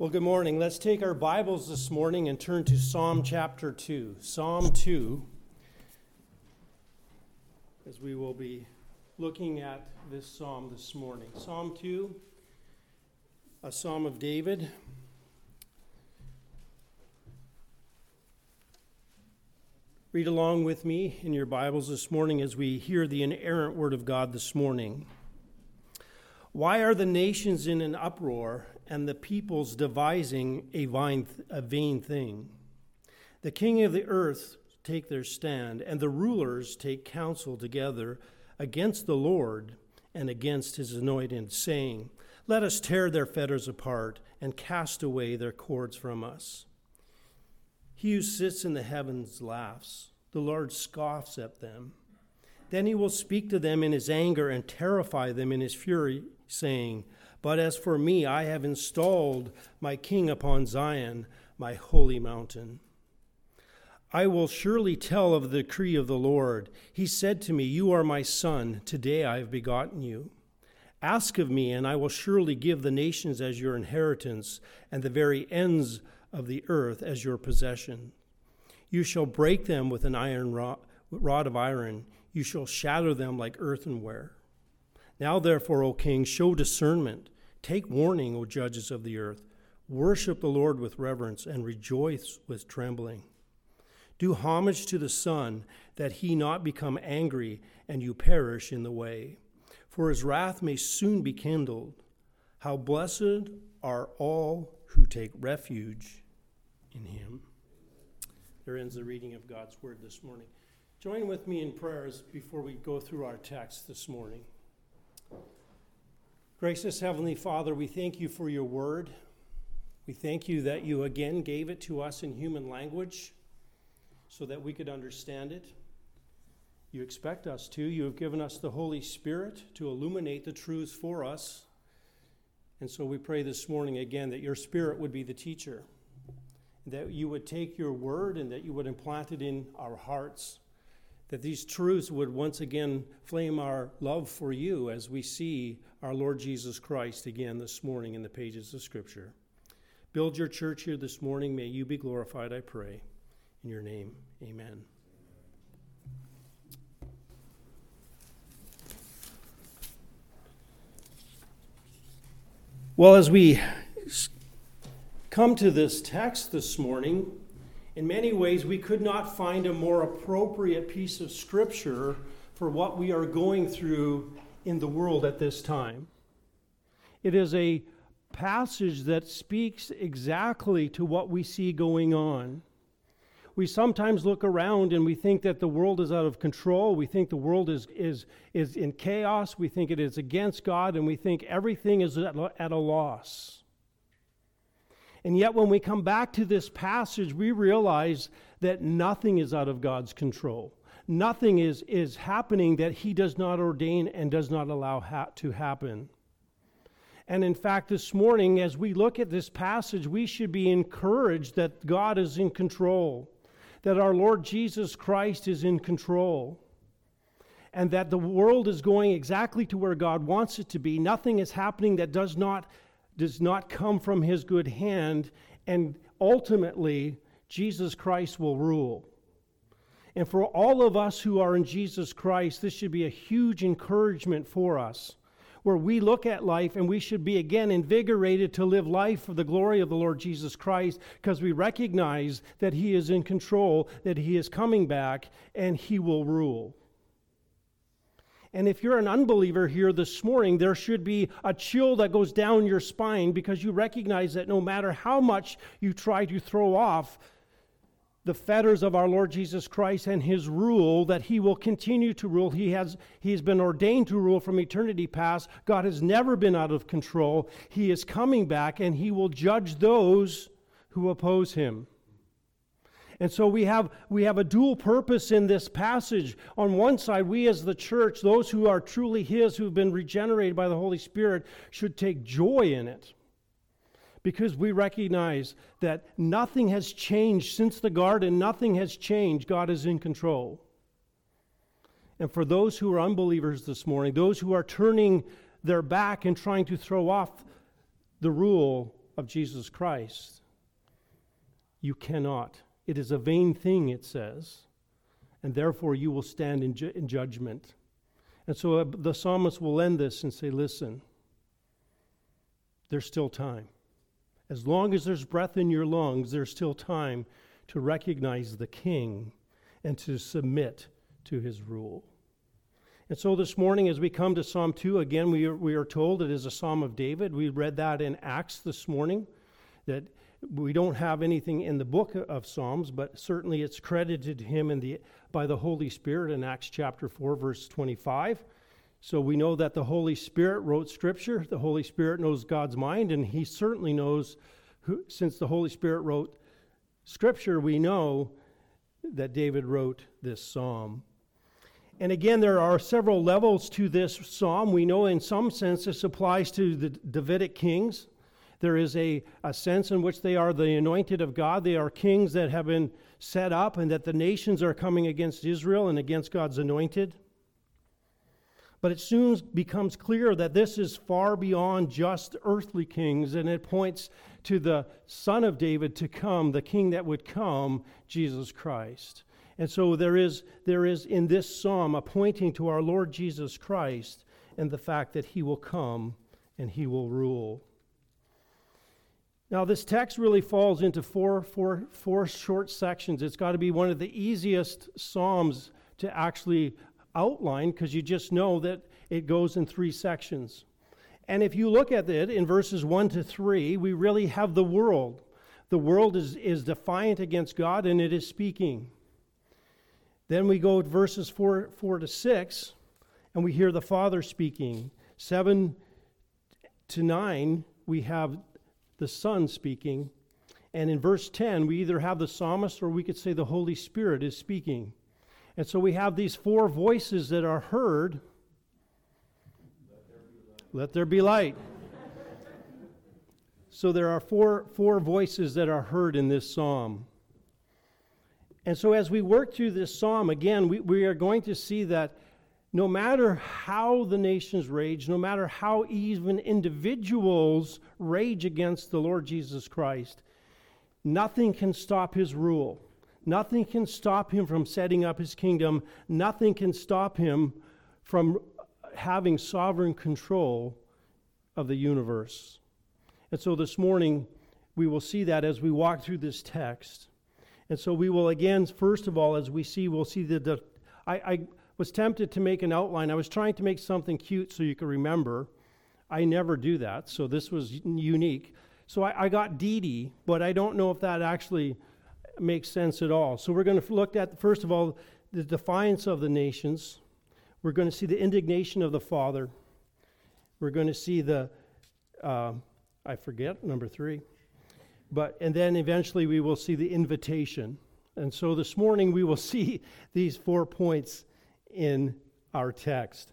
Well, good morning. Let's take our Bibles this morning and turn to Psalm chapter 2. Psalm 2, as we will be looking at this psalm this morning. Psalm 2, a psalm of David. Read along with me in your Bibles this morning as we hear the inerrant word of God this morning. Why are the nations in an uproar and the peoples devising a vain, a vain thing? The king of the earth take their stand, and the rulers take counsel together against the Lord and against his anointed, saying, Let us tear their fetters apart and cast away their cords from us. He who sits in the heavens laughs, the Lord scoffs at them. Then he will speak to them in his anger and terrify them in his fury saying, But as for me, I have installed my king upon Zion, my holy mountain. I will surely tell of the decree of the Lord. He said to me, You are my son, today I have begotten you. Ask of me, and I will surely give the nations as your inheritance, and the very ends of the earth as your possession. You shall break them with an iron rod, rod of iron, you shall shatter them like earthenware. Now, therefore, O king, show discernment. Take warning, O judges of the earth. Worship the Lord with reverence and rejoice with trembling. Do homage to the Son, that he not become angry and you perish in the way. For his wrath may soon be kindled. How blessed are all who take refuge in him. There ends the reading of God's word this morning. Join with me in prayers before we go through our text this morning. Gracious Heavenly Father, we thank you for your word. We thank you that you again gave it to us in human language so that we could understand it. You expect us to. You have given us the Holy Spirit to illuminate the truths for us. And so we pray this morning again that your Spirit would be the teacher, that you would take your word and that you would implant it in our hearts that these truths would once again flame our love for you as we see our Lord Jesus Christ again this morning in the pages of Scripture. Build your church here this morning. May you be glorified, I pray. In your name, amen. Well, as we come to this text this morning, in many ways, we could not find a more appropriate piece of scripture for what we are going through in the world at this time. It is a passage that speaks exactly to what we see going on. We sometimes look around and we think that the world is out of control. We think the world is, is, is in chaos. We think it is against God, and we think everything is at, at a loss. And yet, when we come back to this passage, we realize that nothing is out of God's control. Nothing is, is happening that He does not ordain and does not allow ha- to happen. And in fact, this morning, as we look at this passage, we should be encouraged that God is in control, that our Lord Jesus Christ is in control, and that the world is going exactly to where God wants it to be. Nothing is happening that does not does not come from his good hand, and ultimately, Jesus Christ will rule. And for all of us who are in Jesus Christ, this should be a huge encouragement for us, where we look at life and we should be again invigorated to live life for the glory of the Lord Jesus Christ, because we recognize that He is in control, that He is coming back, and He will rule. And if you're an unbeliever here this morning, there should be a chill that goes down your spine because you recognize that no matter how much you try to throw off the fetters of our Lord Jesus Christ and his rule, that he will continue to rule. He has, he has been ordained to rule from eternity past. God has never been out of control. He is coming back and he will judge those who oppose him. And so we have, we have a dual purpose in this passage. On one side, we as the church, those who are truly His, who've been regenerated by the Holy Spirit, should take joy in it. Because we recognize that nothing has changed since the garden, nothing has changed. God is in control. And for those who are unbelievers this morning, those who are turning their back and trying to throw off the rule of Jesus Christ, you cannot. It is a vain thing, it says, and therefore you will stand in, ju- in judgment. And so uh, the psalmist will end this and say, Listen, there's still time. As long as there's breath in your lungs, there's still time to recognize the king and to submit to his rule. And so this morning, as we come to Psalm 2, again, we are, we are told it is a Psalm of David. We read that in Acts this morning, that we don't have anything in the book of Psalms, but certainly it's credited to him in the, by the Holy Spirit in Acts chapter 4, verse 25. So we know that the Holy Spirit wrote Scripture. The Holy Spirit knows God's mind, and he certainly knows, who, since the Holy Spirit wrote Scripture, we know that David wrote this psalm. And again, there are several levels to this psalm. We know in some sense this applies to the Davidic kings. There is a, a sense in which they are the anointed of God. They are kings that have been set up, and that the nations are coming against Israel and against God's anointed. But it soon becomes clear that this is far beyond just earthly kings, and it points to the Son of David to come, the King that would come, Jesus Christ. And so there is, there is in this psalm a pointing to our Lord Jesus Christ and the fact that he will come and he will rule. Now, this text really falls into four, four, four short sections. It's got to be one of the easiest psalms to actually outline because you just know that it goes in three sections. And if you look at it in verses 1 to 3, we really have the world. The world is, is defiant against God and it is speaking. Then we go to verses 4, 4 to 6, and we hear the Father speaking. 7 to 9, we have the Son speaking. And in verse 10, we either have the psalmist or we could say the Holy Spirit is speaking. And so we have these four voices that are heard. Let there be light. so there are four, four voices that are heard in this psalm. And so, as we work through this psalm, again, we, we are going to see that no matter how the nations rage, no matter how even individuals rage against the Lord Jesus Christ, nothing can stop his rule. Nothing can stop him from setting up his kingdom. Nothing can stop him from having sovereign control of the universe. And so this morning, we will see that as we walk through this text. And so we will again, first of all, as we see, we'll see that the I, I was tempted to make an outline. I was trying to make something cute so you could remember. I never do that, so this was unique. So I, I got Dee but I don't know if that actually makes sense at all. So we're going to look at, first of all, the defiance of the nations. We're going to see the indignation of the Father. We're going to see the, uh, I forget, number three. But, and then eventually we will see the invitation. And so this morning we will see these four points in our text.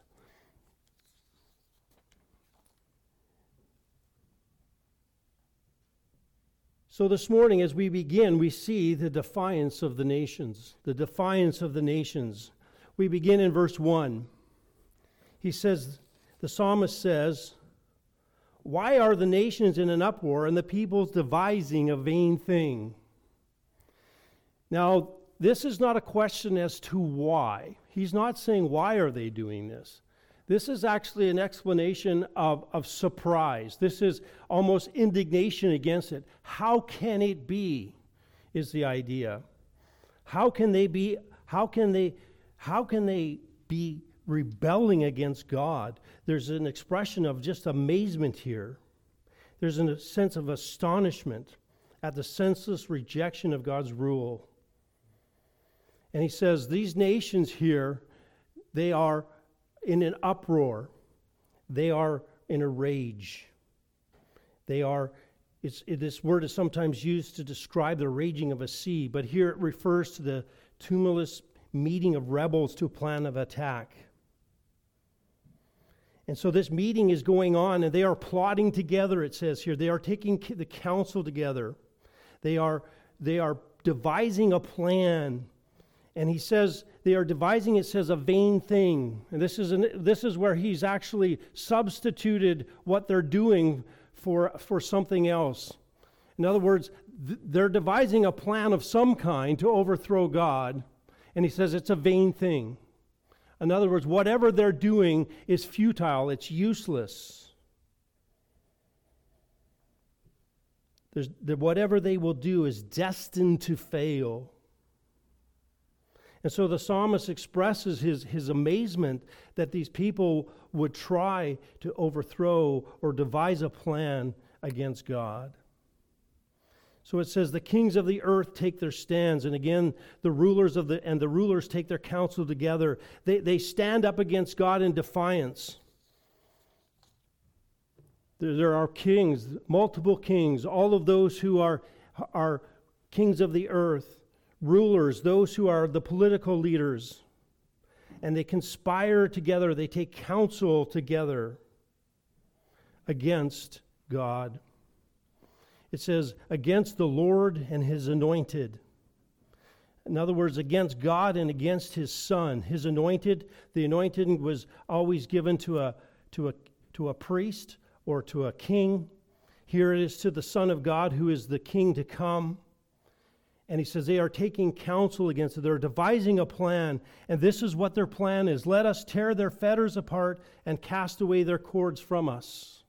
So, this morning, as we begin, we see the defiance of the nations. The defiance of the nations. We begin in verse 1. He says, the psalmist says, why are the nations in an uproar and the peoples devising a vain thing? Now, this is not a question as to why. He's not saying, why are they doing this? This is actually an explanation of, of surprise. This is almost indignation against it. How can it be? Is the idea. How can they be, how can they, how can they be rebelling against God. There's an expression of just amazement here. There's a sense of astonishment at the senseless rejection of God's rule. And he says, These nations here, they are in an uproar, they are in a rage. They are, it, this word is sometimes used to describe the raging of a sea, but here it refers to the tumultuous meeting of rebels to a plan of attack. And so this meeting is going on, and they are plotting together, it says here. They are taking the council together. They are, they are devising a plan. And he says, they are devising, it says, a vain thing. And this is, an, this is where he's actually substituted what they're doing for, for something else. In other words, th- they're devising a plan of some kind to overthrow God, and he says it's a vain thing. In other words, whatever they're doing is futile, it's useless. There's, whatever they will do is destined to fail. And so the psalmist expresses his, his amazement that these people would try to overthrow or devise a plan against God. So it says the kings of the earth take their stands, and again the rulers of the and the rulers take their counsel together. They, they stand up against God in defiance. There, there are kings, multiple kings, all of those who are, are kings of the earth rulers, those who are the political leaders, and they conspire together, they take counsel together against God. It says, against the Lord and his anointed. In other words, against God and against his son. His anointed, the anointed was always given to a, to a, to a priest or to a king. Here it is to the Son of God who is the king to come. And he says they are taking counsel against it. They're devising a plan. And this is what their plan is let us tear their fetters apart and cast away their cords from us.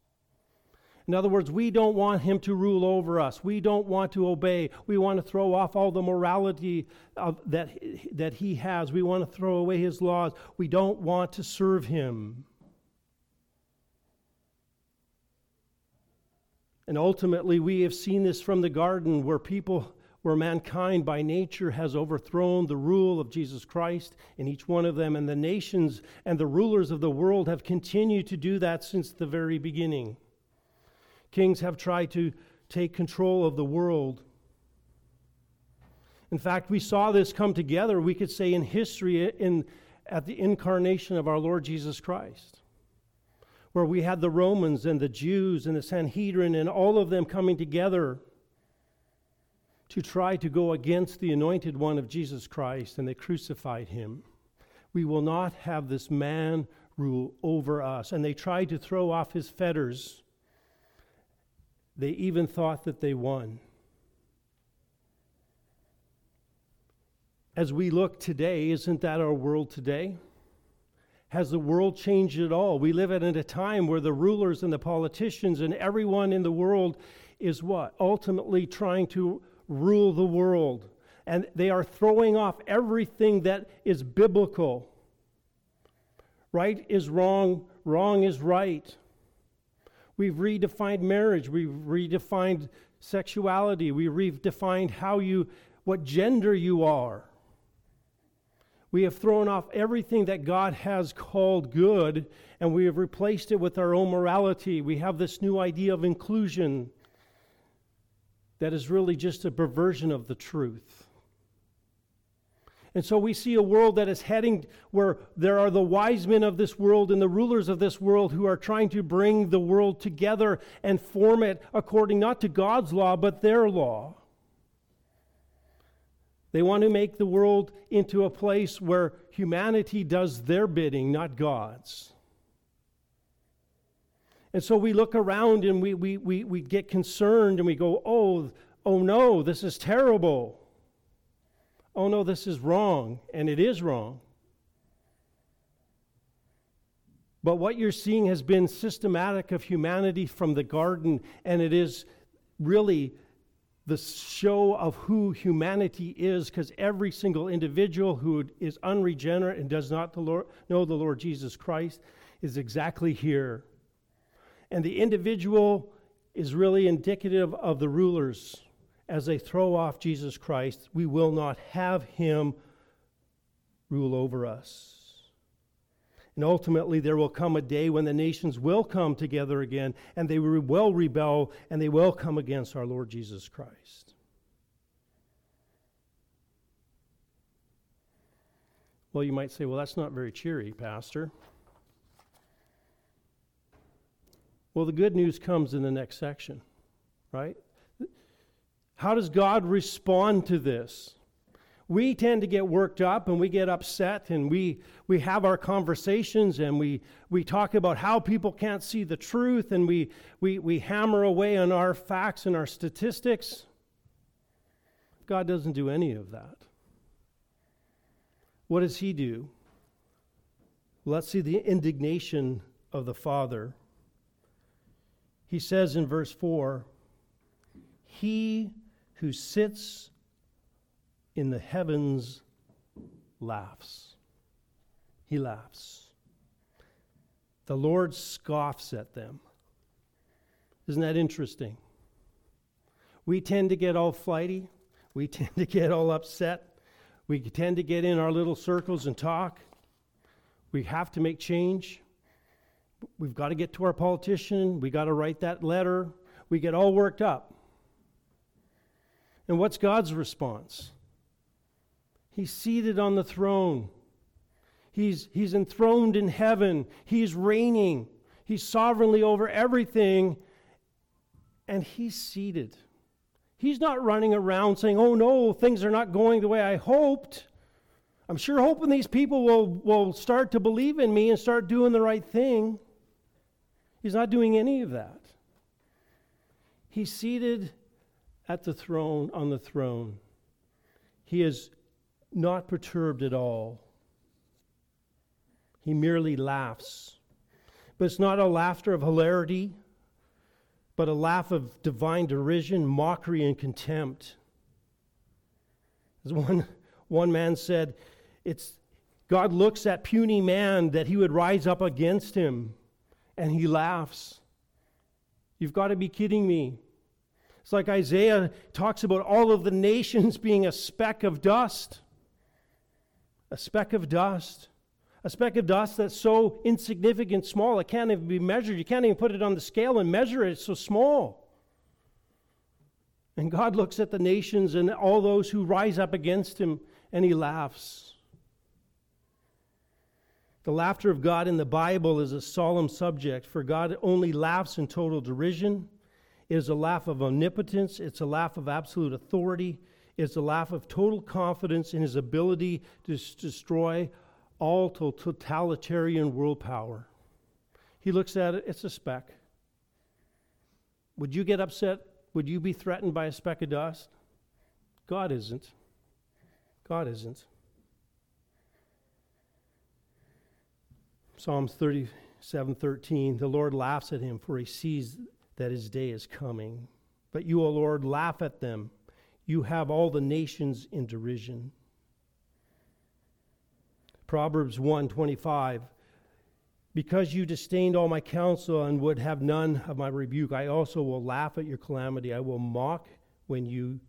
In other words, we don't want him to rule over us. We don't want to obey. We want to throw off all the morality of, that, that he has. We want to throw away his laws. We don't want to serve him. And ultimately, we have seen this from the garden where people where mankind by nature has overthrown the rule of Jesus Christ in each one of them, and the nations and the rulers of the world have continued to do that since the very beginning. Kings have tried to take control of the world. In fact, we saw this come together, we could say, in history in, at the incarnation of our Lord Jesus Christ, where we had the Romans and the Jews and the Sanhedrin and all of them coming together to try to go against the anointed one of Jesus Christ, and they crucified him. We will not have this man rule over us. And they tried to throw off his fetters. They even thought that they won. As we look today, isn't that our world today? Has the world changed at all? We live at a time where the rulers and the politicians and everyone in the world is what? Ultimately trying to rule the world. And they are throwing off everything that is biblical. Right is wrong, wrong is right. We've redefined marriage, we've redefined sexuality, We've redefined how you what gender you are. We have thrown off everything that God has called good and we have replaced it with our own morality. We have this new idea of inclusion that is really just a perversion of the truth. And so we see a world that is heading where there are the wise men of this world and the rulers of this world who are trying to bring the world together and form it according not to God's law, but their law. They want to make the world into a place where humanity does their bidding, not God's. And so we look around and we, we, we, we get concerned and we go, oh, oh no, this is terrible. Oh no, this is wrong. And it is wrong. But what you're seeing has been systematic of humanity from the garden, and it is really the show of who humanity is, because every single individual who is unregenerate and does not the Lord, know the Lord Jesus Christ is exactly here. And the individual is really indicative of the rulers as they throw off Jesus Christ. We will not have him rule over us. And ultimately, there will come a day when the nations will come together again and they will rebel and they will come against our Lord Jesus Christ. Well, you might say, well, that's not very cheery, Pastor. Well, the good news comes in the next section, right? How does God respond to this? We tend to get worked up and we get upset and we, we have our conversations and we, we talk about how people can't see the truth and we, we, we hammer away on our facts and our statistics. God doesn't do any of that. What does He do? Let's see the indignation of the Father. He says in verse 4 He who sits in the heavens laughs. He laughs. The Lord scoffs at them. Isn't that interesting? We tend to get all flighty. We tend to get all upset. We tend to get in our little circles and talk. We have to make change. We've got to get to our politician. We've got to write that letter. We get all worked up. And what's God's response? He's seated on the throne. He's, he's enthroned in heaven. He's reigning. He's sovereignly over everything. And he's seated. He's not running around saying, oh no, things are not going the way I hoped. I'm sure hoping these people will, will start to believe in me and start doing the right thing. He's not doing any of that. He's seated at the throne, on the throne. He is not perturbed at all. He merely laughs. But it's not a laughter of hilarity, but a laugh of divine derision, mockery, and contempt. As one, one man said, it's God looks at puny man that he would rise up against him, and he laughs. You've got to be kidding me. It's like Isaiah talks about all of the nations being a speck of dust a speck of dust. A speck of dust that's so insignificant, small, it can't even be measured. You can't even put it on the scale and measure it. It's so small. And God looks at the nations and all those who rise up against him, and he laughs. The laughter of God in the Bible is a solemn subject, for God only laughs in total derision. It is a laugh of omnipotence, it's a laugh of absolute authority, it's a laugh of total confidence in his ability to destroy all totalitarian world power. He looks at it, it's a speck. Would you get upset? Would you be threatened by a speck of dust? God isn't. God isn't. Psalms 37 13, the Lord laughs at him, for he sees that his day is coming. But you, O Lord, laugh at them you have all the nations in derision. Proverbs 1:25 Because you disdained all my counsel and would have none of my rebuke I also will laugh at your calamity I will mock when you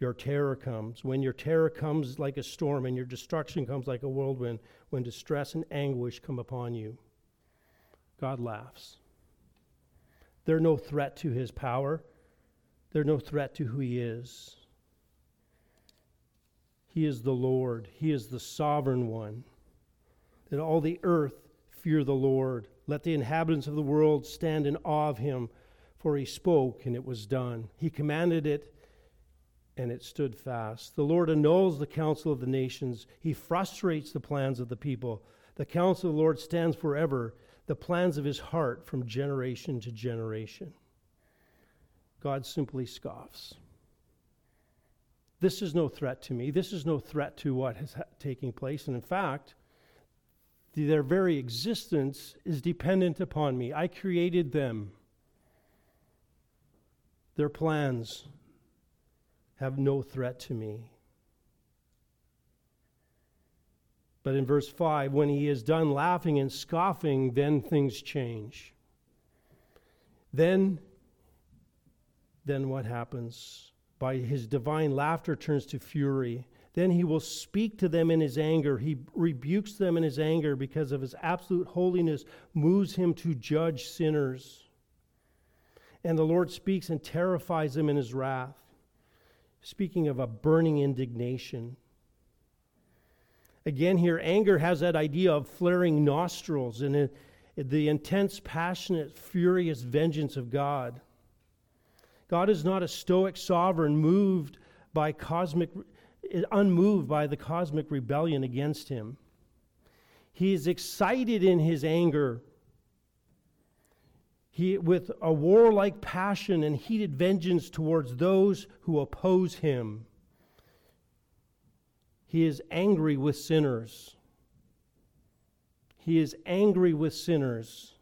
your terror comes when your terror comes like a storm and your destruction comes like a whirlwind when distress and anguish come upon you God laughs they're no threat to his power they're no threat to who he is he is the Lord, He is the sovereign one. That all the earth fear the Lord. Let the inhabitants of the world stand in awe of Him, for He spoke and it was done. He commanded it and it stood fast. The Lord annuls the counsel of the nations, He frustrates the plans of the people. The counsel of the Lord stands forever, the plans of His heart from generation to generation. God simply scoffs. This is no threat to me. This is no threat to what is ha- taking place. And in fact, their very existence is dependent upon me. I created them. Their plans have no threat to me. But in verse 5, when he is done laughing and scoffing, then things change. Then, then what happens? by his divine laughter turns to fury. Then he will speak to them in his anger. He rebukes them in his anger because of his absolute holiness, moves him to judge sinners. And the Lord speaks and terrifies them in his wrath, speaking of a burning indignation. Again, here, anger has that idea of flaring nostrils and the intense, passionate, furious vengeance of God. God is not a stoic sovereign moved by cosmic unmoved by the cosmic rebellion against him. He is excited in his anger. He, with a warlike passion and heated vengeance towards those who oppose him. He is angry with sinners. He is angry with sinners.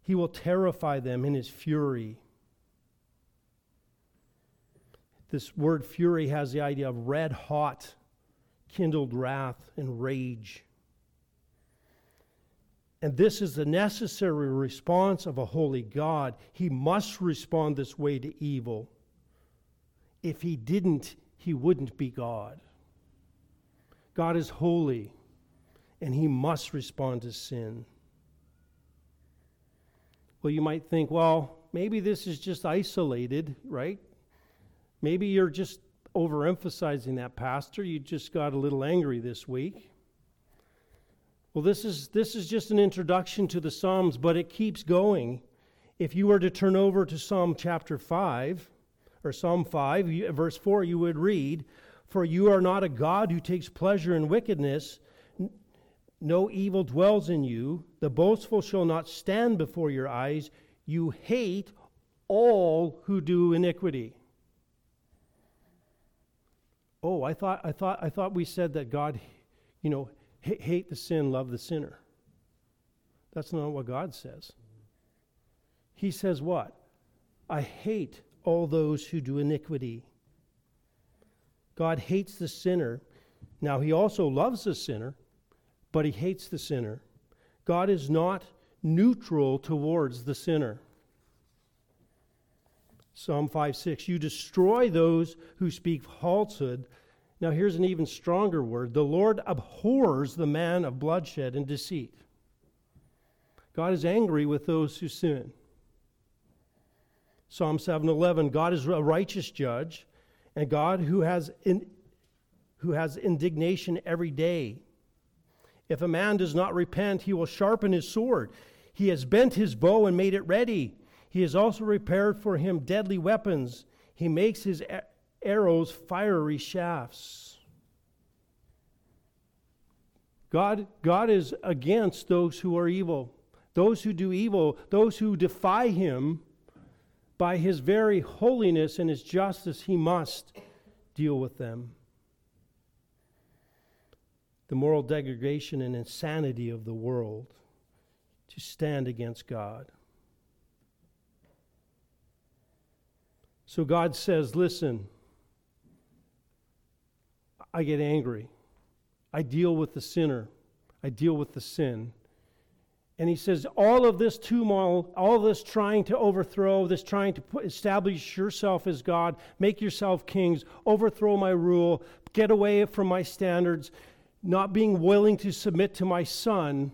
He will terrify them in his fury. This word fury has the idea of red hot, kindled wrath and rage. And this is the necessary response of a holy God. He must respond this way to evil. If he didn't, he wouldn't be God. God is holy, and he must respond to sin. Well, you might think, well, maybe this is just isolated, right? Maybe you're just overemphasizing that, Pastor. You just got a little angry this week. Well, this is, this is just an introduction to the Psalms, but it keeps going. If you were to turn over to Psalm chapter 5, or Psalm 5, verse 4, you would read, For you are not a God who takes pleasure in wickedness, no evil dwells in you. The boastful shall not stand before your eyes. You hate all who do iniquity. Oh, I thought, I thought, I thought we said that God, you know, hate the sin, love the sinner. That's not what God says. He says what? I hate all those who do iniquity. God hates the sinner. Now, He also loves the sinner, but He hates the sinner. God is not neutral towards the sinner. Psalm 5 6, you destroy those who speak falsehood. Now, here's an even stronger word the Lord abhors the man of bloodshed and deceit. God is angry with those who sin. Psalm 7:11 God is a righteous judge and God who has in, who has indignation every day. If a man does not repent, he will sharpen his sword. He has bent his bow and made it ready. He has also prepared for him deadly weapons. He makes his arrows fiery shafts. God, God is against those who are evil, those who do evil, those who defy him. By his very holiness and his justice, he must deal with them. The moral degradation and insanity of the world to stand against God. So God says, Listen, I get angry. I deal with the sinner. I deal with the sin. And he says, all of this turmoil, all this trying to overthrow, this trying to put, establish yourself as God, make yourself kings, overthrow my rule, get away from my standards, not being willing to submit to my son,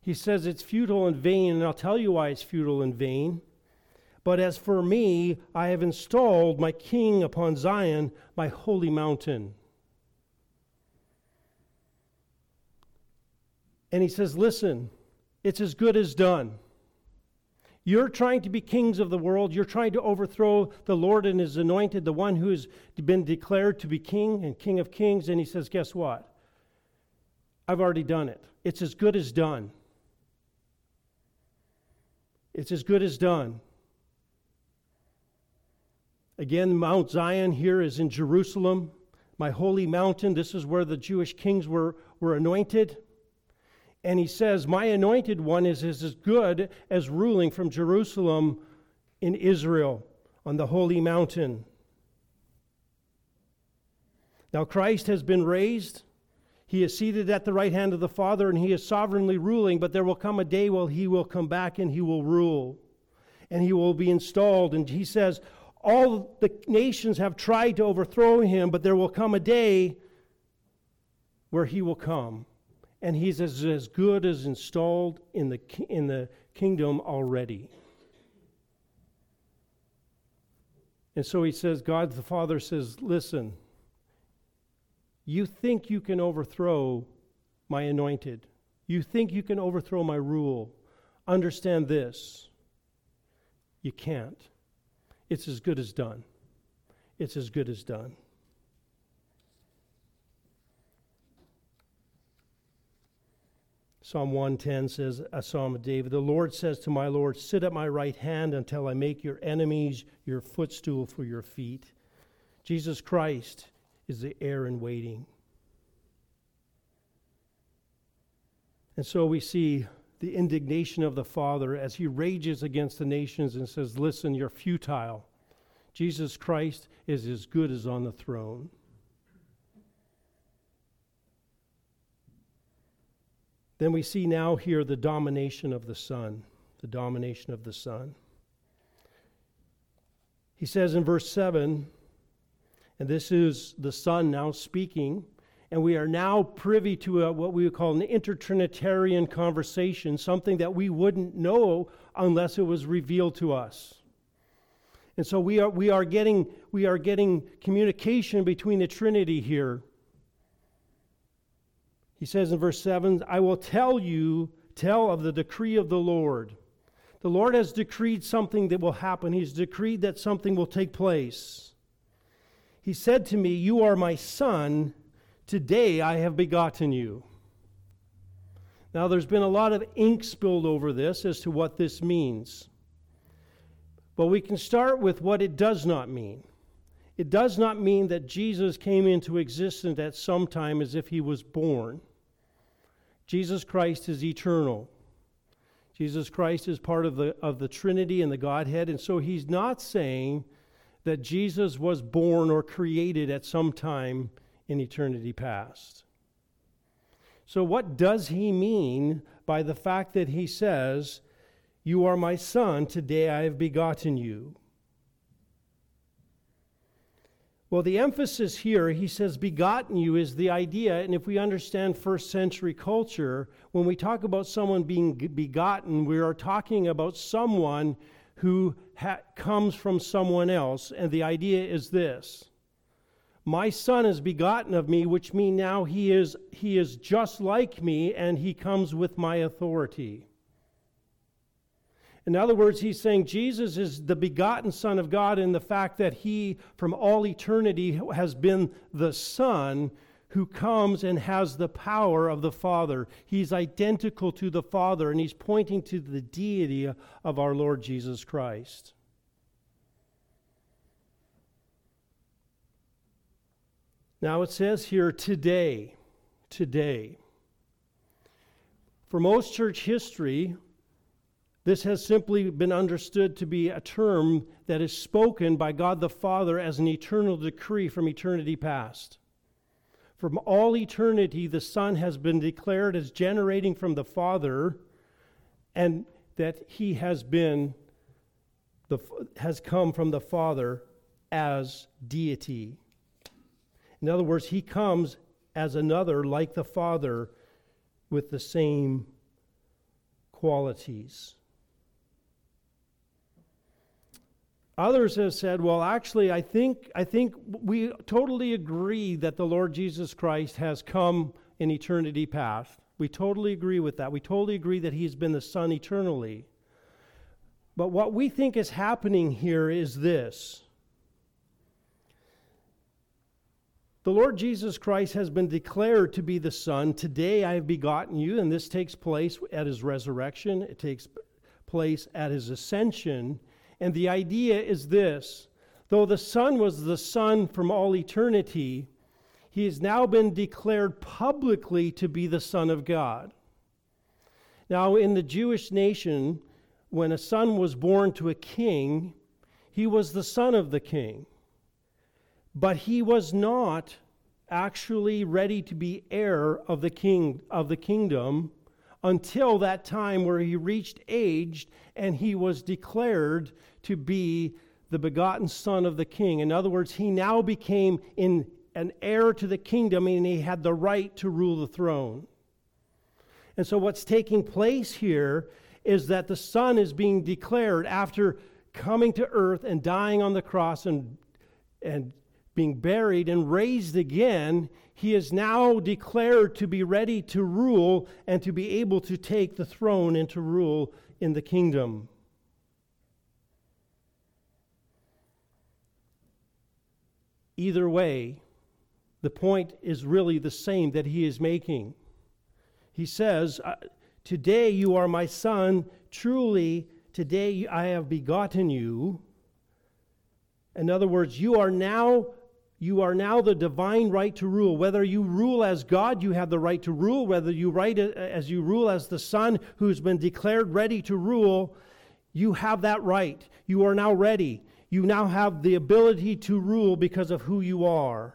he says it's futile and vain, and I'll tell you why it's futile and vain. But as for me, I have installed my king upon Zion, my holy mountain. And he says, Listen, it's as good as done. You're trying to be kings of the world. You're trying to overthrow the Lord and his anointed, the one who has been declared to be king and king of kings. And he says, Guess what? I've already done it. It's as good as done. It's as good as done. Again, Mount Zion here is in Jerusalem, my holy mountain. This is where the Jewish kings were, were anointed. And he says, My anointed one is, as good as ruling from Jerusalem in Israel on the holy mountain. Now, Christ has been raised. He is seated at the right hand of the Father, and he is sovereignly ruling, but there will come a day when he will come back and he will rule. And he will be installed. And he says, all the nations have tried to overthrow him, but there will come a day where he will come. And he's as, as good as installed in the, in the kingdom already. And so he says, God the Father says, Listen, you think you can overthrow my anointed. You think you can overthrow my rule. Understand this you can't. It's as good as done. It's as good as done. Psalm 110 says, a psalm of David, The Lord says to my Lord, Sit at my right hand until I make your enemies your footstool for your feet. Jesus Christ is the heir in waiting. And so we see the indignation of the Father as he rages against the nations and says, Listen, you're futile. Jesus Christ is as good as on the throne. Then we see now here the domination of the Son. The domination of the Son. He says in verse 7, and this is the Son now speaking, and we are now privy to a, what we would call an intertrinitarian conversation, something that we wouldn't know unless it was revealed to us. And so we are, we are, getting, we are getting communication between the Trinity here. He says in verse 7 I will tell you, tell of the decree of the Lord. The Lord has decreed something that will happen, He's decreed that something will take place. He said to me, You are my son. Today I have begotten you. Now, there's been a lot of ink spilled over this as to what this means. But we can start with what it does not mean. It does not mean that Jesus came into existence at some time as if he was born. Jesus Christ is eternal. Jesus Christ is part of the, of the Trinity and the Godhead, and so he's not saying that Jesus was born or created at some time in eternity past. So, what does he mean by the fact that he says, You are my son, today I have begotten you? Well, the emphasis here, he says, begotten you is the idea. And if we understand first century culture, when we talk about someone being begotten, we are talking about someone who ha- comes from someone else. And the idea is this My son is begotten of me, which means now he is, he is just like me and he comes with my authority. In other words, he's saying Jesus is the begotten Son of God in the fact that he, from all eternity, has been the Son who comes and has the power of the Father. He's identical to the Father, and he's pointing to the deity of our Lord Jesus Christ. Now it says here, today, today. For most church history, this has simply been understood to be a term that is spoken by God the Father as an eternal decree from eternity past. From all eternity, the Son has been declared as generating from the Father, and that he has been the, has come from the Father as deity. In other words, he comes as another like the Father with the same qualities. Others have said, well, actually, I think, I think we totally agree that the Lord Jesus Christ has come in eternity past. We totally agree with that. We totally agree that he's been the Son eternally. But what we think is happening here is this The Lord Jesus Christ has been declared to be the Son. Today I have begotten you, and this takes place at his resurrection, it takes place at his ascension. And the idea is this though the Son was the Son from all eternity, he has now been declared publicly to be the Son of God. Now, in the Jewish nation, when a son was born to a king, he was the son of the king. But he was not actually ready to be heir of the king of the kingdom until that time where he reached age and he was declared to be the begotten son of the king. In other words, he now became in an heir to the kingdom and he had the right to rule the throne. And so, what's taking place here is that the Son is being declared after coming to earth and dying on the cross and, and being buried and raised again. He is now declared to be ready to rule and to be able to take the throne and to rule in the kingdom. Either way, the point is really the same that he is making. He says, Today you are my son. Truly, today I have begotten you. In other words, you are now you are now the divine right to rule. Whether you rule as God, you have the right to rule. Whether you right as you rule as the Son who's been declared ready to rule, you have that right. You are now ready. You now have the ability to rule because of who you are.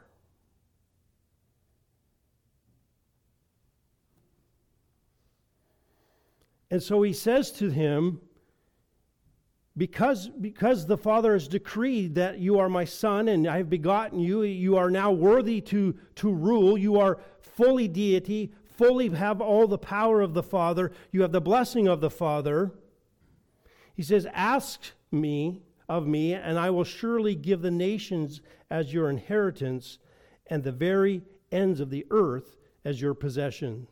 And so he says to him, because, because the Father has decreed that you are my son and I have begotten you, you are now worthy to, to rule. You are fully deity, fully have all the power of the Father. You have the blessing of the Father. He says, Ask me of me, and I will surely give the nations as your inheritance and the very ends of the earth as your possession.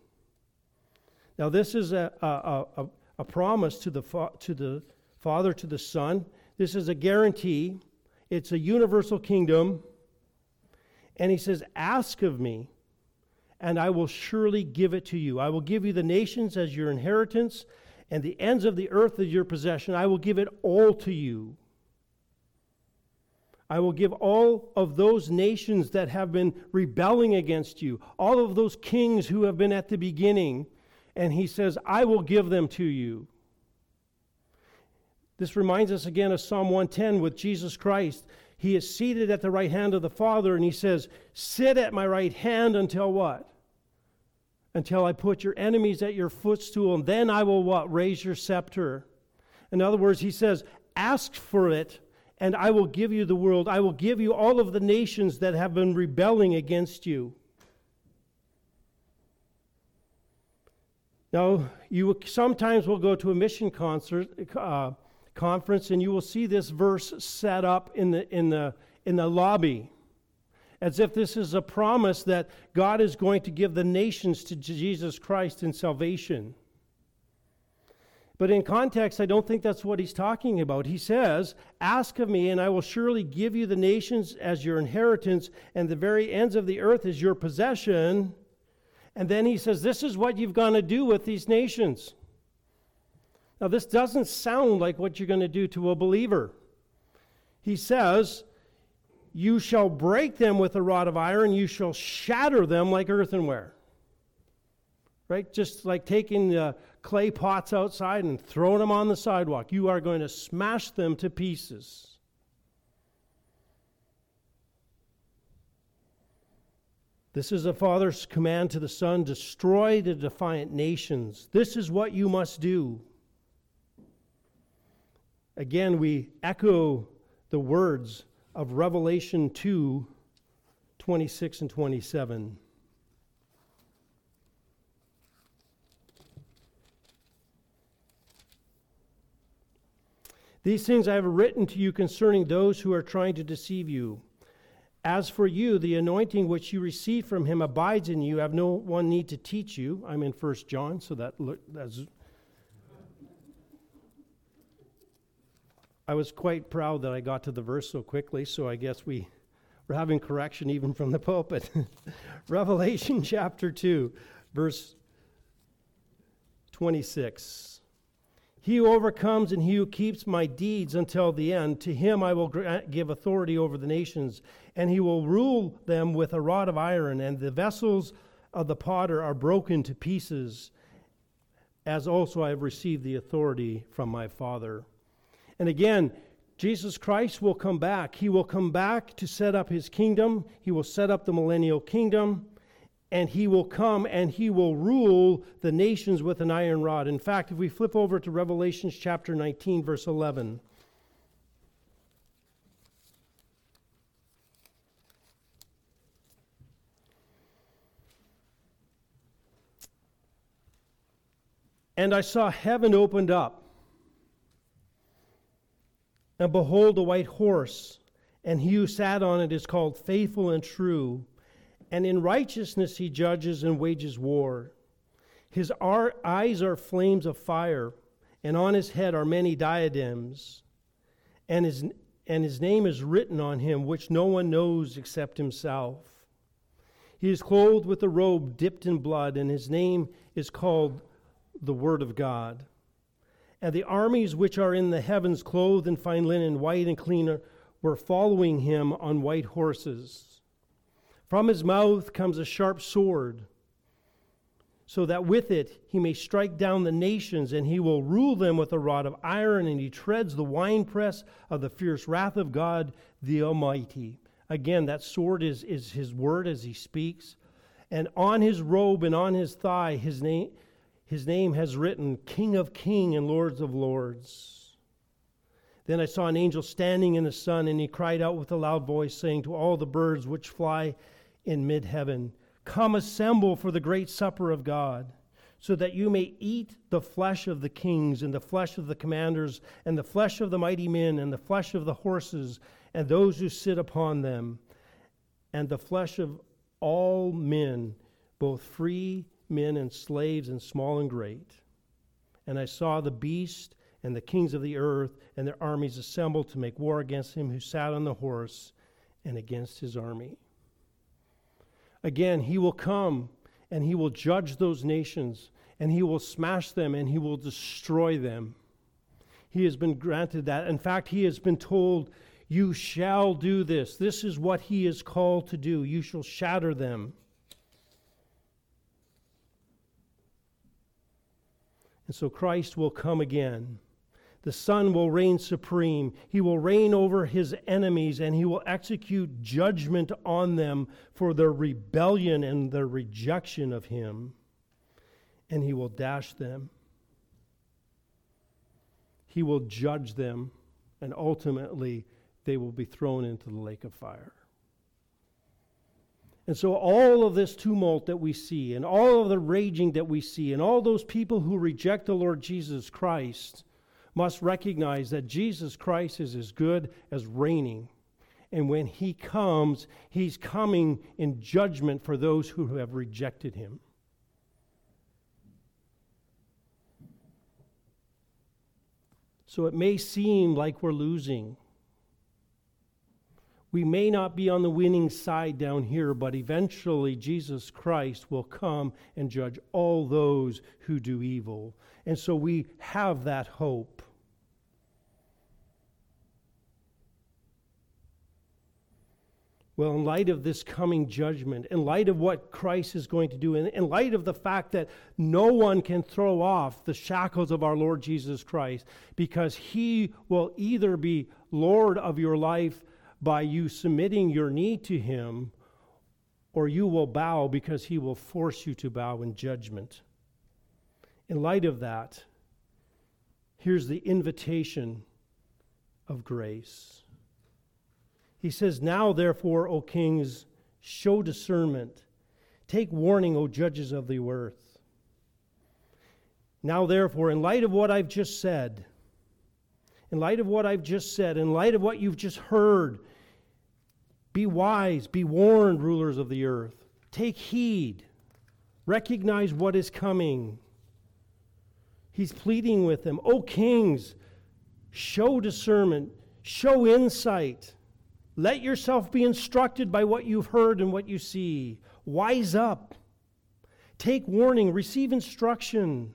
Now, this is a, a, a, a promise to the, to the Father to the Son. This is a guarantee. It's a universal kingdom. And he says, Ask of me, and I will surely give it to you. I will give you the nations as your inheritance, and the ends of the earth as your possession. I will give it all to you. I will give all of those nations that have been rebelling against you, all of those kings who have been at the beginning. And he says, I will give them to you. This reminds us again of Psalm 110 with Jesus Christ. He is seated at the right hand of the Father, and he says, Sit at my right hand until what? Until I put your enemies at your footstool, and then I will what? Raise your scepter. In other words, he says, Ask for it, and I will give you the world. I will give you all of the nations that have been rebelling against you. Now, you sometimes will go to a mission concert, uh, conference, and you will see this verse set up in the, in the, in the lobby as if this is a promise that God is going to give the nations to Jesus Christ in salvation. But in context, I don't think that's what he's talking about. He says, Ask of me, and I will surely give you the nations as your inheritance, and the very ends of the earth as your possession. And then he says, This is what you've got to do with these nations. Now, this doesn't sound like what you're going to do to a believer. He says, You shall break them with a rod of iron, you shall shatter them like earthenware. Right? Just like taking the clay pots outside and throwing them on the sidewalk. You are going to smash them to pieces. This is the Father's command to the Son destroy the defiant nations. This is what you must do. Again, we echo the words of Revelation 2 26 and 27. These things I have written to you concerning those who are trying to deceive you. As for you, the anointing which you receive from him abides in you. Have no one need to teach you. I'm in First John, so that look, that's I was quite proud that I got to the verse so quickly, so I guess we, we're having correction even from the pulpit. Revelation chapter 2, verse 26. He who overcomes and he who keeps my deeds until the end, to him I will give authority over the nations, and he will rule them with a rod of iron, and the vessels of the potter are broken to pieces, as also I have received the authority from my Father. And again, Jesus Christ will come back. He will come back to set up his kingdom. He will set up the millennial kingdom. And he will come and he will rule the nations with an iron rod. In fact, if we flip over to Revelation chapter 19, verse 11. And I saw heaven opened up and behold, a white horse, and he who sat on it is called Faithful and True. And in righteousness he judges and wages war. His eyes are flames of fire, and on his head are many diadems. And his, and his name is written on him, which no one knows except himself. He is clothed with a robe dipped in blood, and his name is called the word of God. And the armies which are in the heavens, clothed in fine linen, white and clean, were following him on white horses. From his mouth comes a sharp sword, so that with it he may strike down the nations, and he will rule them with a rod of iron, and he treads the winepress of the fierce wrath of God the Almighty. Again, that sword is, is his word as he speaks. And on his robe and on his thigh, his name, his name has written King of Kings and Lords of Lords. Then I saw an angel standing in the sun, and he cried out with a loud voice, saying to all the birds which fly in mid heaven, Come assemble for the great supper of God, so that you may eat the flesh of the kings, and the flesh of the commanders, and the flesh of the mighty men, and the flesh of the horses, and those who sit upon them, and the flesh of all men, both free men and slaves, and small and great. And I saw the beast and the kings of the earth and their armies assembled to make war against him who sat on the horse and against his army. Again, he will come and he will judge those nations and he will smash them and he will destroy them. He has been granted that. In fact, he has been told, You shall do this. This is what he is called to do. You shall shatter them. And so Christ will come again. The Son will reign supreme. He will reign over his enemies and he will execute judgment on them for their rebellion and their rejection of him. And he will dash them. He will judge them, and ultimately they will be thrown into the lake of fire. And so, all of this tumult that we see, and all of the raging that we see, and all those people who reject the Lord Jesus Christ must recognize that Jesus Christ is as good as reigning. And when he comes, he's coming in judgment for those who have rejected him. So it may seem like we're losing. We may not be on the winning side down here, but eventually Jesus Christ will come and judge all those who do evil. And so we have that hope. Well, in light of this coming judgment, in light of what Christ is going to do, in, in light of the fact that no one can throw off the shackles of our Lord Jesus Christ, because he will either be Lord of your life by you submitting your knee to him, or you will bow because he will force you to bow in judgment. In light of that, here's the invitation of grace. He says, Now, therefore, O kings, show discernment. Take warning, O judges of the earth. Now, therefore, in light of what I've just said, in light of what I've just said, in light of what you've just heard, be wise, be warned, rulers of the earth. Take heed, recognize what is coming. He's pleading with them, O kings, show discernment, show insight. Let yourself be instructed by what you've heard and what you see. Wise up. Take warning, receive instruction.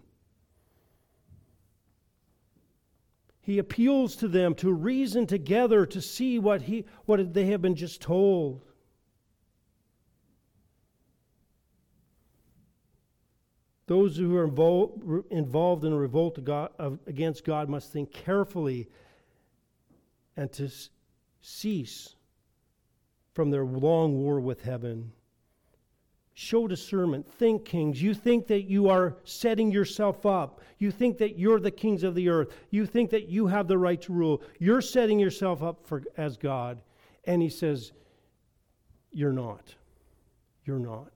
He appeals to them to reason together to see what, he, what they have been just told. Those who are involved involved in a revolt against God must think carefully and to cease from their long war with heaven. Show discernment. Think, kings. You think that you are setting yourself up. You think that you're the kings of the earth. You think that you have the right to rule. You're setting yourself up for, as God. And he says, You're not. You're not.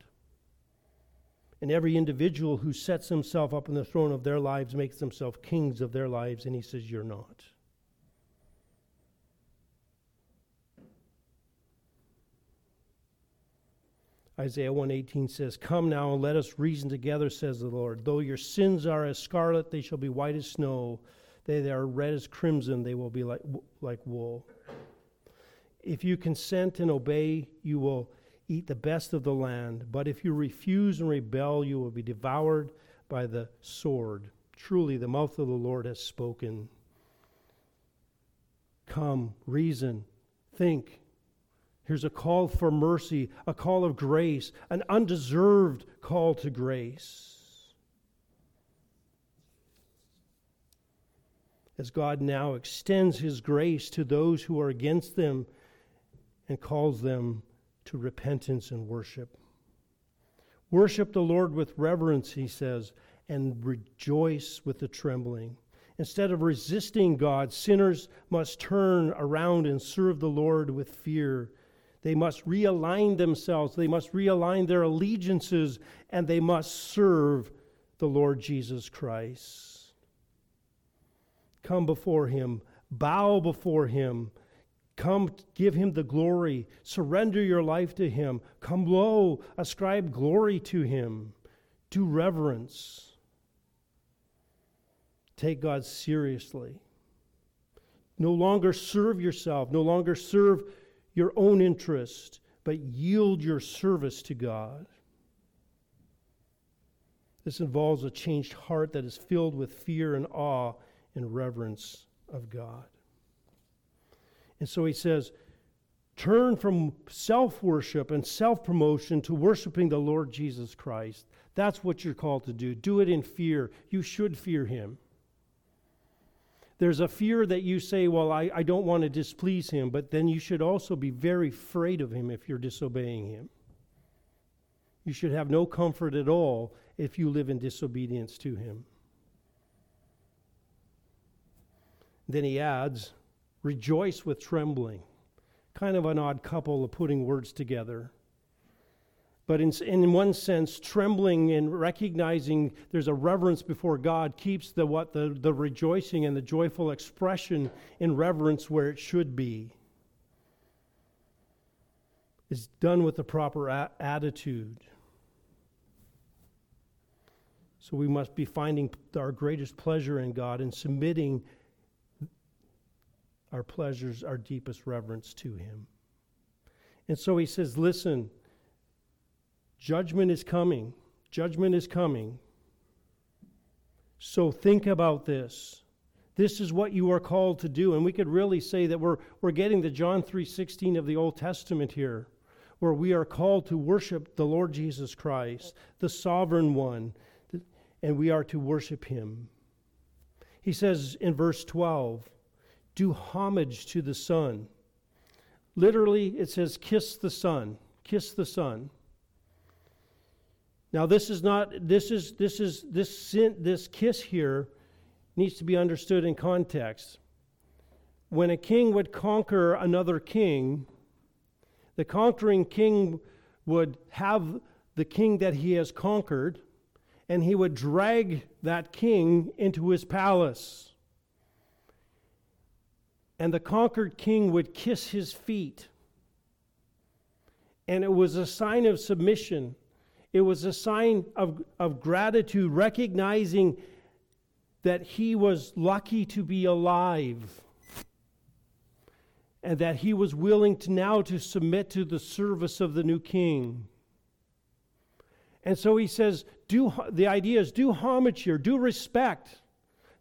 And every individual who sets himself up on the throne of their lives makes themselves kings of their lives. And he says, You're not. Isaiah 118 says, Come now and let us reason together, says the Lord. Though your sins are as scarlet, they shall be white as snow. They are red as crimson, they will be like, like wool. If you consent and obey, you will eat the best of the land. But if you refuse and rebel, you will be devoured by the sword. Truly, the mouth of the Lord has spoken. Come, reason, think. Here's a call for mercy, a call of grace, an undeserved call to grace. As God now extends his grace to those who are against them and calls them to repentance and worship. Worship the Lord with reverence, he says, and rejoice with the trembling. Instead of resisting God, sinners must turn around and serve the Lord with fear. They must realign themselves, they must realign their allegiances, and they must serve the Lord Jesus Christ. Come before him, bow before him, Come, give him the glory. Surrender your life to him. Come low, ascribe glory to him. Do reverence. Take God seriously. No longer serve yourself, no longer serve your own interest, but yield your service to God. This involves a changed heart that is filled with fear and awe and reverence of God. And so he says, turn from self worship and self promotion to worshiping the Lord Jesus Christ. That's what you're called to do. Do it in fear. You should fear him. There's a fear that you say, Well, I, I don't want to displease him, but then you should also be very afraid of him if you're disobeying him. You should have no comfort at all if you live in disobedience to him. Then he adds, rejoice with trembling. Kind of an odd couple of putting words together. But in, in one sense, trembling and recognizing there's a reverence before God keeps the, what, the, the rejoicing and the joyful expression in reverence where it should be. It's done with the proper a- attitude. So we must be finding our greatest pleasure in God and submitting our pleasures, our deepest reverence to Him. And so he says, Listen, judgment is coming. Judgment is coming. So think about this. This is what you are called to do. And we could really say that we're, we're getting the John 3.16 of the Old Testament here, where we are called to worship the Lord Jesus Christ, the sovereign one, and we are to worship him. He says in verse 12, do homage to the Son. Literally, it says, kiss the Son. Kiss the Son. Now, this is not, this is, this is, this, sin, this kiss here needs to be understood in context. When a king would conquer another king, the conquering king would have the king that he has conquered, and he would drag that king into his palace and the conquered king would kiss his feet. And it was a sign of submission. It was a sign of, of gratitude, recognizing that he was lucky to be alive and that he was willing to now to submit to the service of the new king. And so he says, do the idea is do homage here, do respect.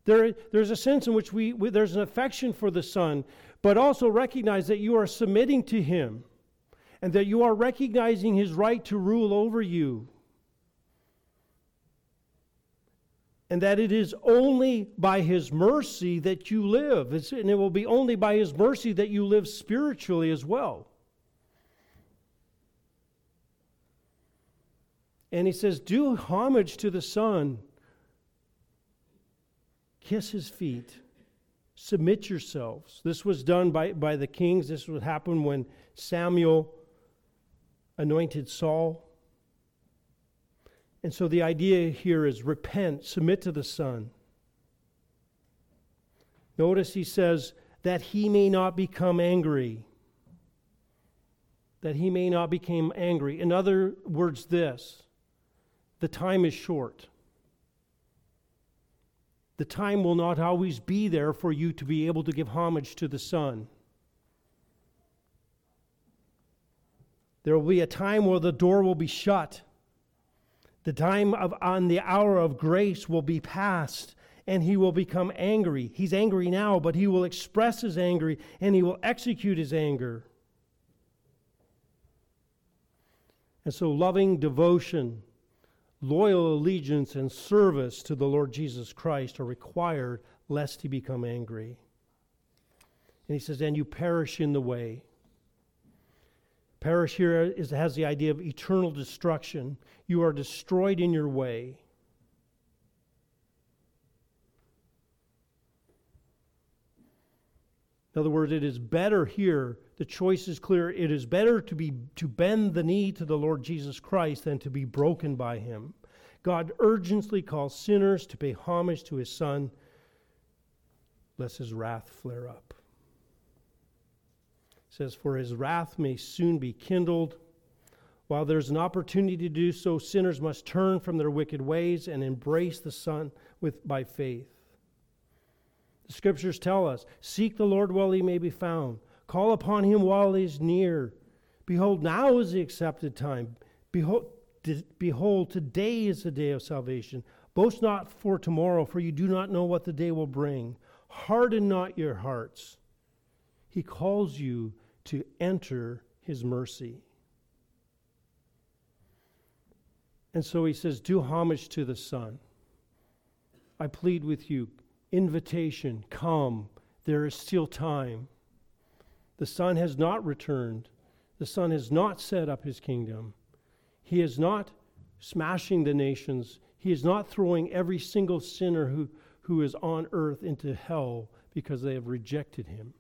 There, there's a sense in which we, we, there's an affection for the Son, but also recognize that you are submitting to Him and that you are recognizing His right to rule over you. And that it is only by His mercy that you live. It's, and it will be only by His mercy that you live spiritually as well. And He says, Do homage to the Son kiss his feet, submit yourselves. This was done by, by the kings. This would happen when Samuel anointed Saul. And so the idea here is repent, submit to the Son. Notice he says, that he may not become angry. That he may not become angry. In other words, this the time is short. The time will not always be there for you to be able to give homage to the Son. There will be a time where the door will be shut. The time of on the hour of grace will be past and he will become angry. He's angry now, but he will express his anger and he will execute his anger. And so, loving devotion, loyal allegiance, and service to the Lord Jesus Christ are required lest he become angry. And he says, And you perish in the way. Perish here is, has the idea of eternal destruction. You are destroyed in your way. In other words, it is better here, the choice is clear. It is better to, be, to bend the knee to the Lord Jesus Christ than to be broken by him. God urgently calls sinners to pay homage to his Son, lest his wrath flare up. Says, For his wrath may soon be kindled. While there's an opportunity to do so, sinners must turn from their wicked ways and embrace the Son with, by faith. The scriptures tell us seek the Lord while he may be found, call upon him while he is near. Behold, now is the accepted time. Behold, behold, today is the day of salvation. Boast not for tomorrow, for you do not know what the day will bring. Harden not your hearts. He calls you to enter his mercy. And so he says, Do homage to the Son. I plead with you, invitation, come, there is still time. The Son has not returned. The Son has not set up his kingdom. He is not smashing the nations. He is not throwing every single sinner who, who is on earth into hell because they have rejected him.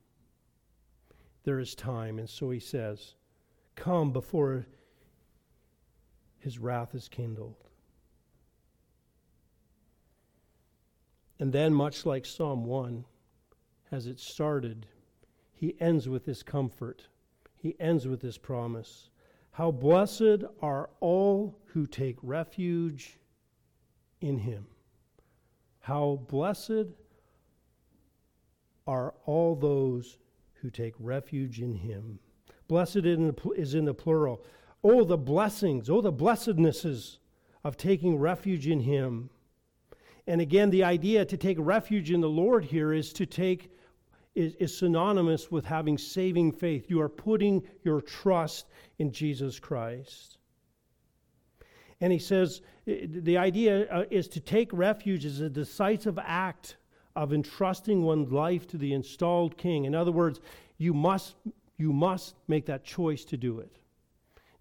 There is time, and so he says, Come before his wrath is kindled. And then, much like Psalm 1, as it started, he ends with this comfort. He ends with this promise. How blessed are all who take refuge in him. How blessed are all those who take refuge in him. Blessed is in the plural. Oh, the blessings, oh, the blessednesses of taking refuge in him. And again, the idea to take refuge in the Lord here is to take is, is, synonymous with having saving faith. You are putting your trust in Jesus Christ. And he says the idea uh, is to take refuge as a decisive act of entrusting one's life to the installed king. In other words, you must, you must make that choice to do it.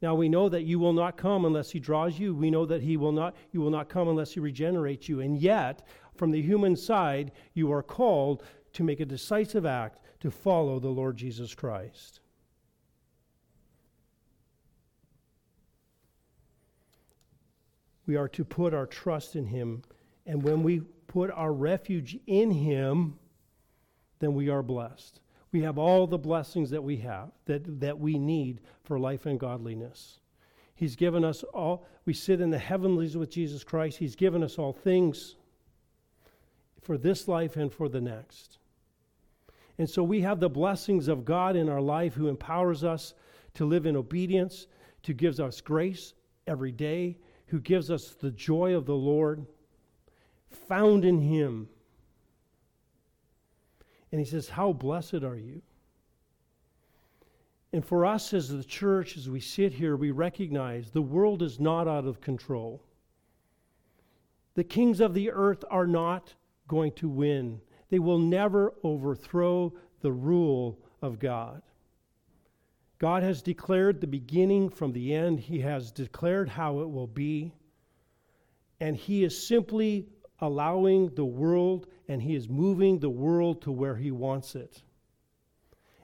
Now we know that you will not come unless he draws you. We know that he will not you will not come unless he regenerates you. And yet, from the human side, you are called to make a decisive act to follow the Lord Jesus Christ. We are to put our trust in him, and when we put our refuge in him, then we are blessed we have all the blessings that we have, that, that we need for life and godliness. He's given us all, we sit in the heavenlies with Jesus Christ. He's given us all things for this life and for the next. And so we have the blessings of God in our life who empowers us to live in obedience, to gives us grace every day, who gives us the joy of the Lord found in him and he says, How blessed are you? And for us as the church, as we sit here, we recognize the world is not out of control. The kings of the earth are not going to win, they will never overthrow the rule of God. God has declared the beginning from the end, He has declared how it will be, and He is simply allowing the world and He is moving the world to where He wants it.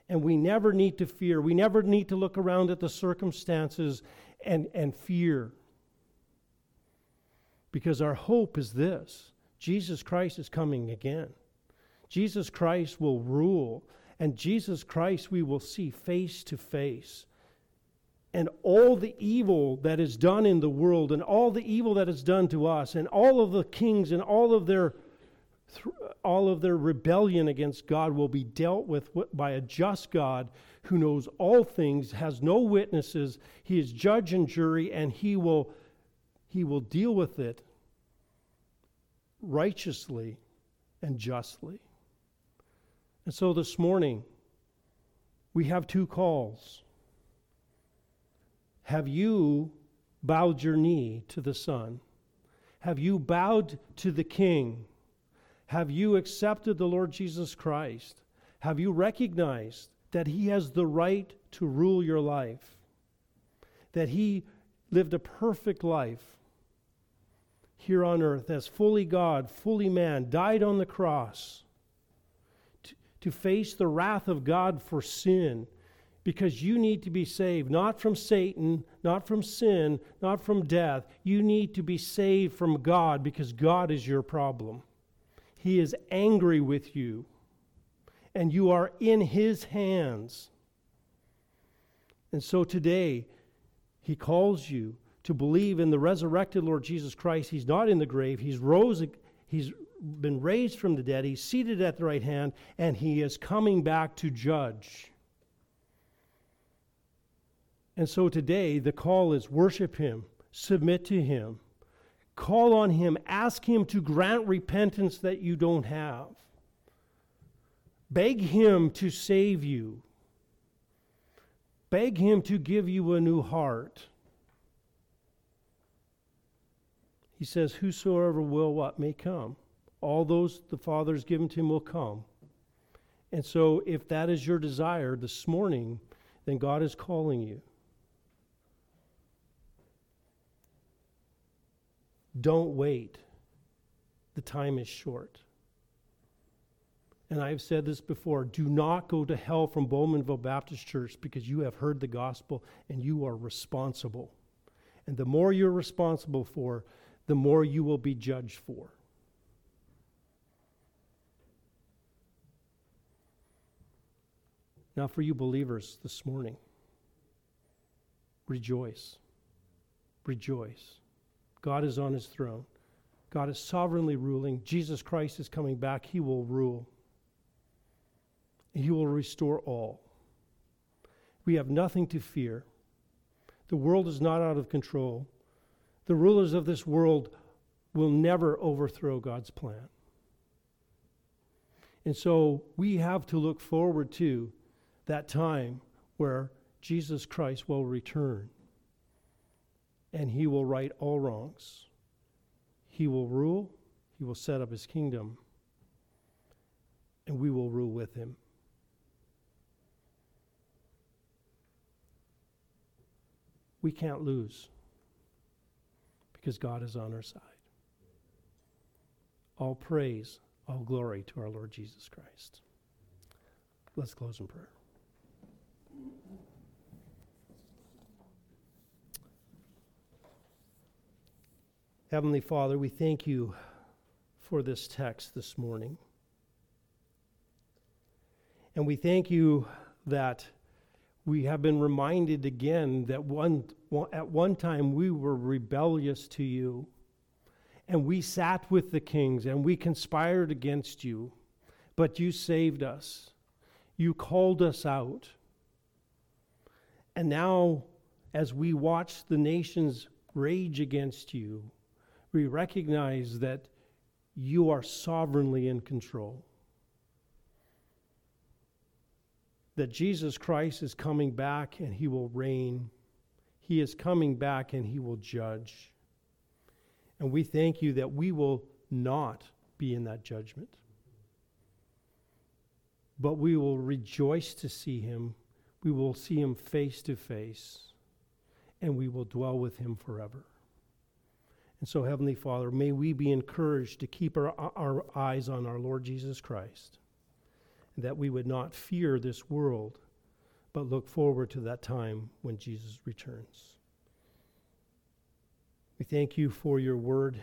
And we never need to fear. We never need to look around at the circumstances and, and fear. Because our hope is this Jesus Christ is coming again. Jesus Christ will rule, and Jesus Christ we will see face to face and all the evil that is done in the world and all the evil that is done to us and all of the kings and all of their all of their rebellion against God will be dealt with by a just God who knows all things, has no witnesses, he is judge and jury, and he will He will deal with it righteously and justly. And so this morning, we have two calls. Have you bowed your knee to the Son? Have you bowed to the King? Have you accepted the Lord Jesus Christ? Have you recognized that He has the right to rule your life? That He lived a perfect life here on earth as fully God, fully man, died on the cross to, to face the wrath of God for sin because you need to be saved not from Satan, not from sin, not from death. You need to be saved from God because God is your problem. He is angry with you, and you are in His hands. And so today, He calls you to believe in the resurrected Lord Jesus Christ. He's not in the grave, He's rose. He's been raised from the dead. He's seated at the right hand, and he is coming back to judge. And so today, the call is worship Him, submit to Him, call on Him, ask Him to grant repentance that you don't have, beg Him to save you, beg Him to give you a new heart. He says, Whosoever will, what may come. All those the Father has given to him will come. And so, if that is your desire this morning, then God is calling you. Don't wait. The time is short. And I've said this before do not go to hell from Bowmanville Baptist Church because you have heard the gospel and you are responsible. And the more you're responsible for, the more you will be judged for. Now, for you believers this morning, rejoice. Rejoice. God is on his throne. God is sovereignly ruling. Jesus Christ is coming back. He will rule. He will restore all. We have nothing to fear. The world is not out of control. The rulers of this world will never overthrow God's plan. And so we have to look forward to that time where Jesus Christ will return and he will right all wrongs. He will rule, he will set up his kingdom, and we will rule with him. We can't lose because God is on our side. All praise, all glory to our Lord Jesus Christ. Let's close in prayer. Heavenly Father, we thank you for this text this morning. And we thank you that we have been reminded again that one, at one time we were rebellious to you, and we sat with the kings and we conspired against you, but you saved us. You called us out. And now, as we watch the nations rage against you, we recognize that you are sovereignly in control. That Jesus Christ is coming back and he will reign. He is coming back and he will judge. And we thank you that we will not be in that judgment. But we will rejoice to see him. We will see him face to face. And we will dwell with him forever. And so, Heavenly Father, may we be encouraged to keep our, our eyes on our Lord Jesus Christ, and that we would not fear this world, but look forward to that time when Jesus returns. We thank you for your word.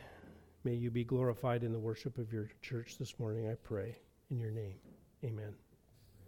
May you be glorified in the worship of your church this morning, I pray. In your name, amen.